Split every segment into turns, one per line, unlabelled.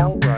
Let's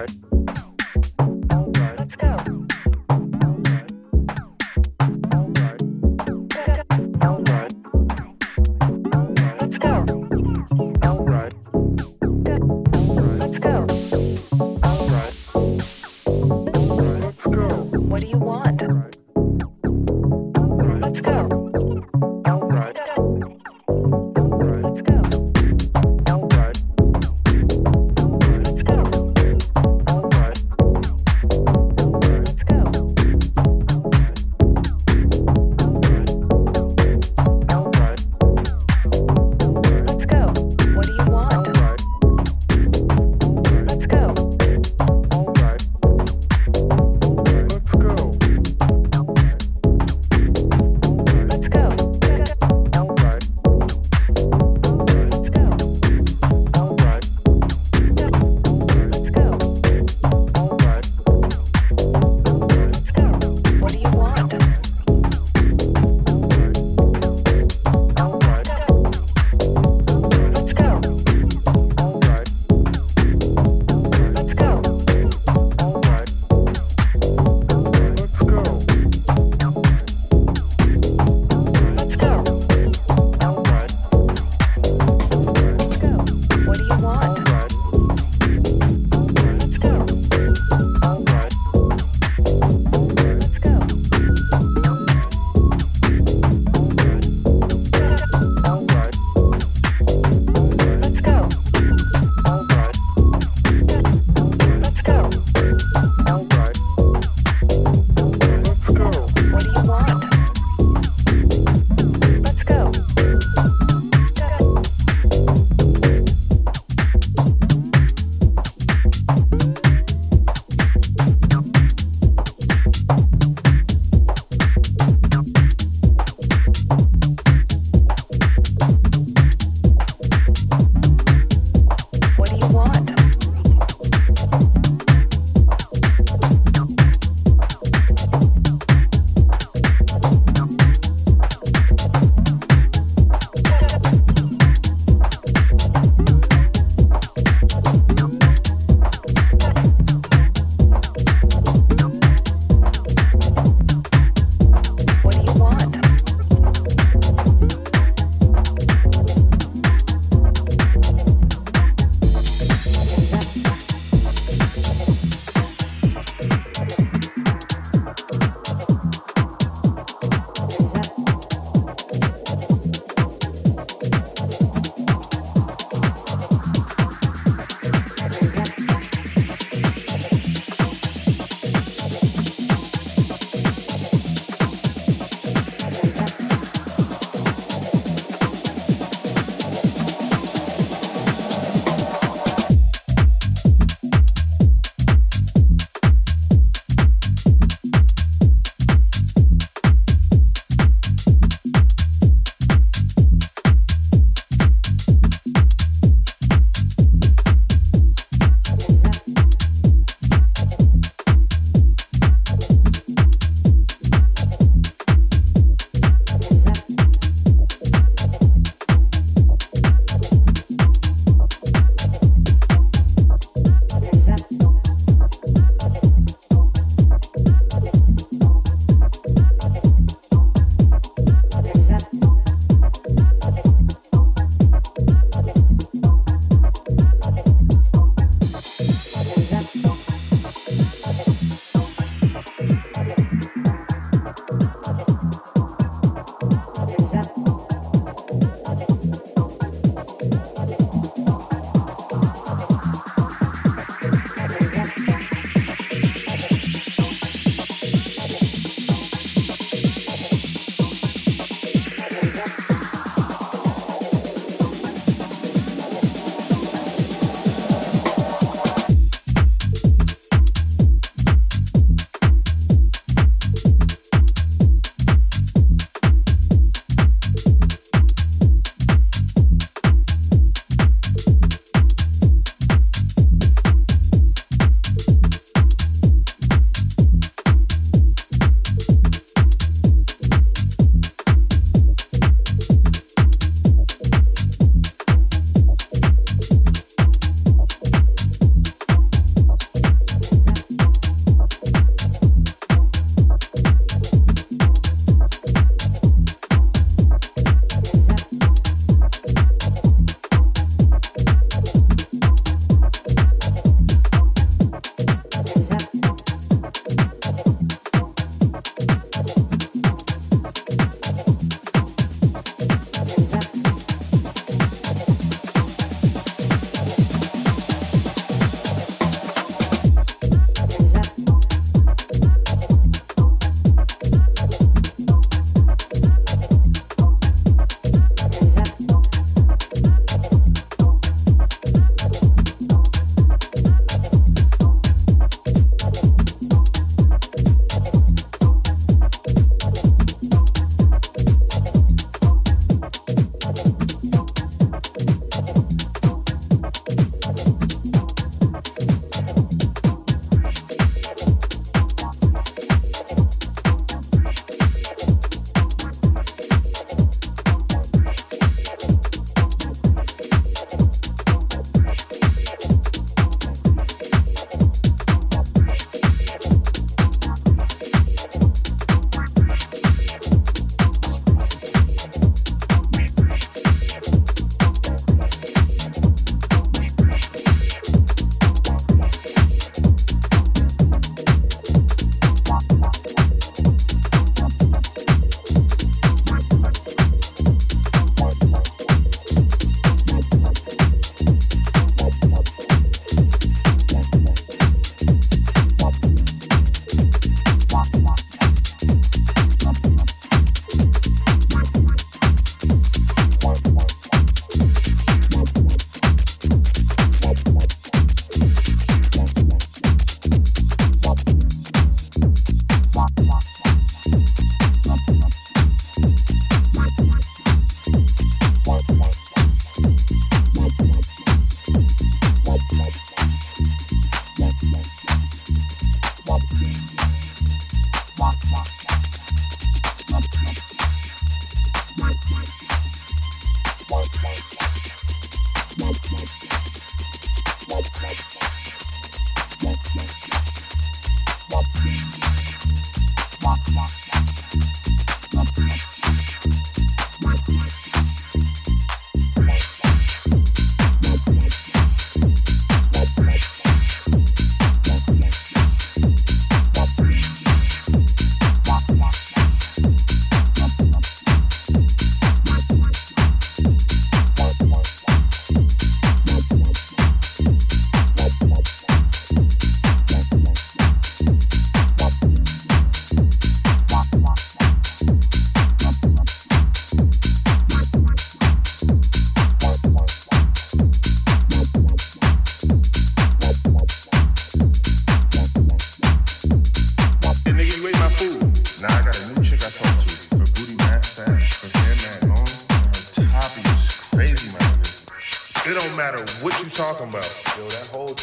talking about. Yo, that whole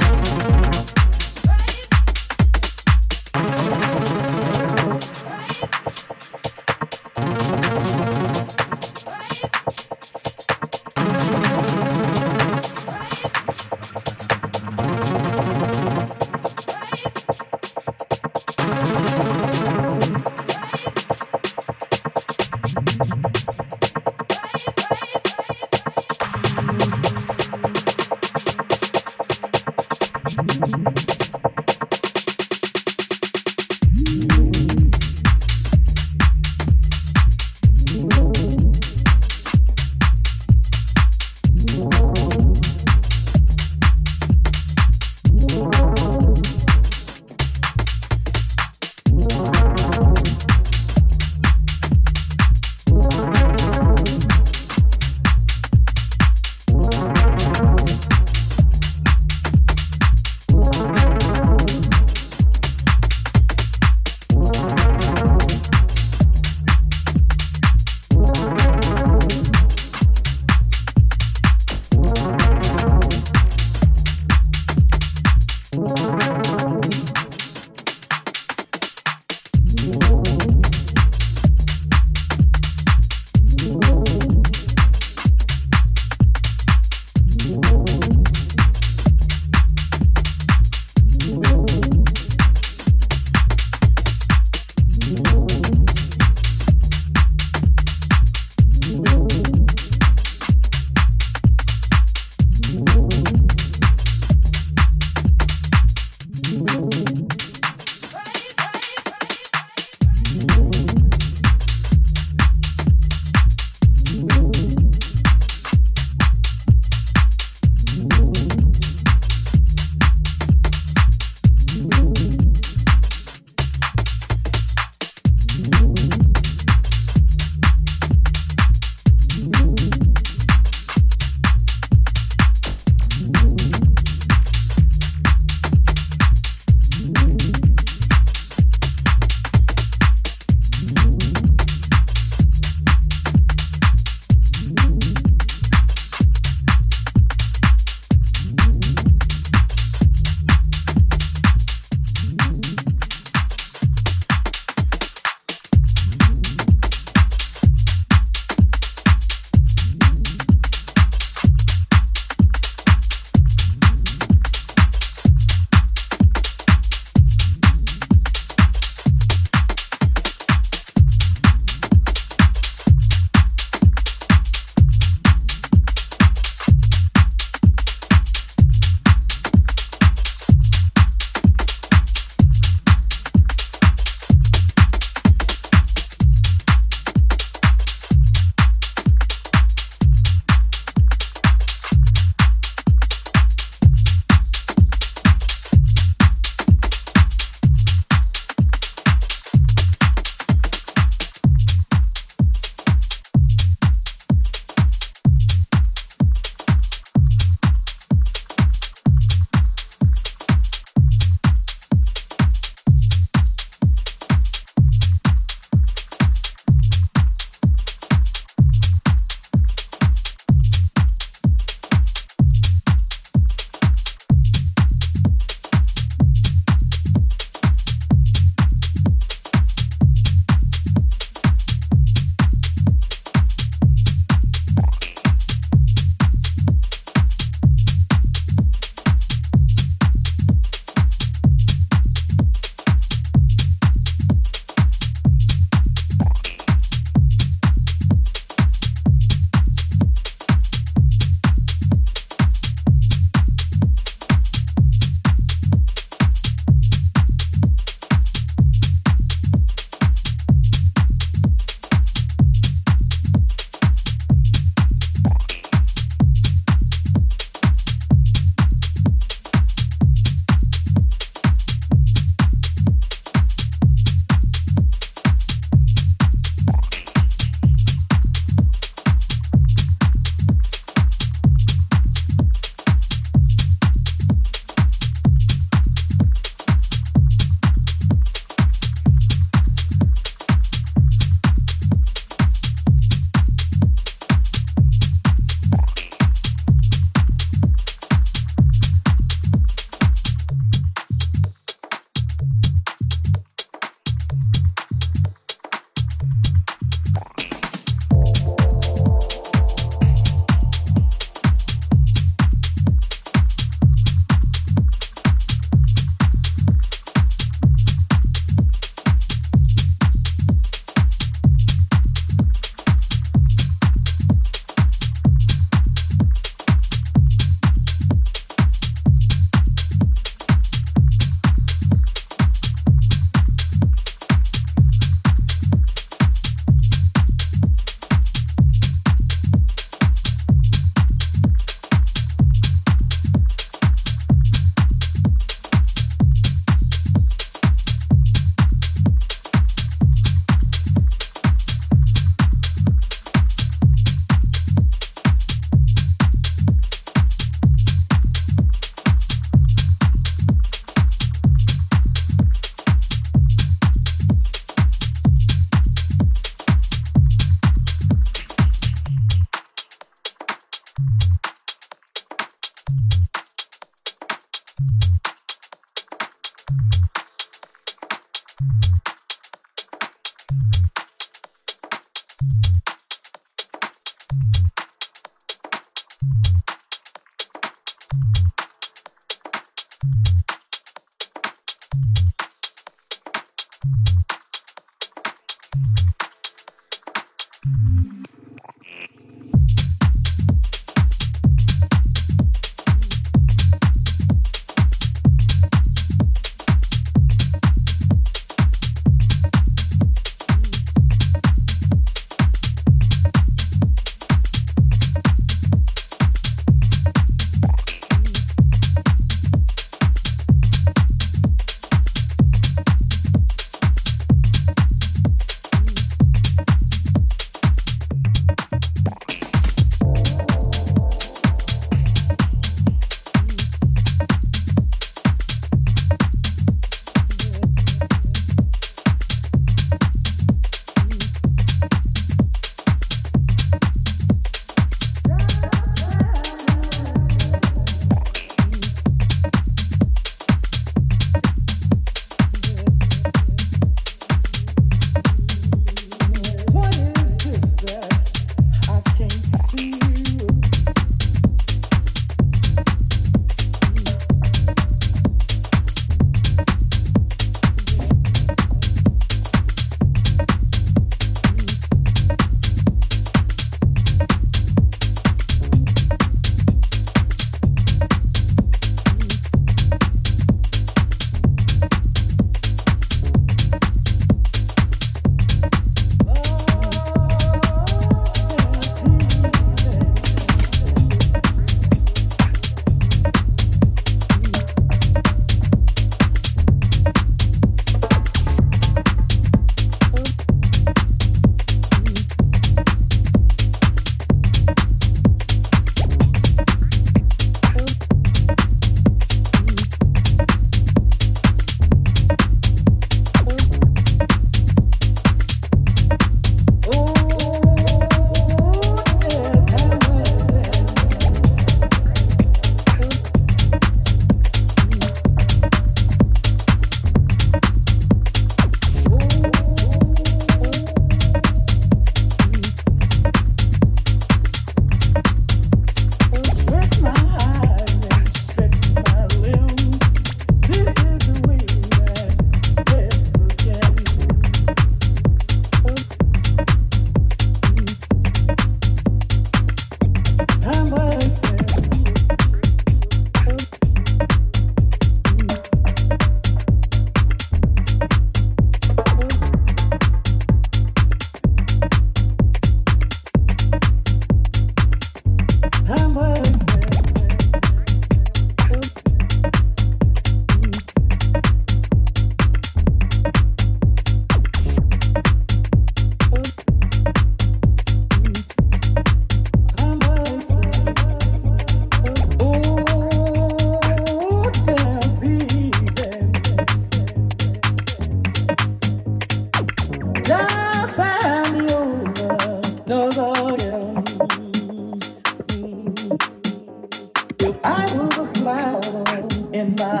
I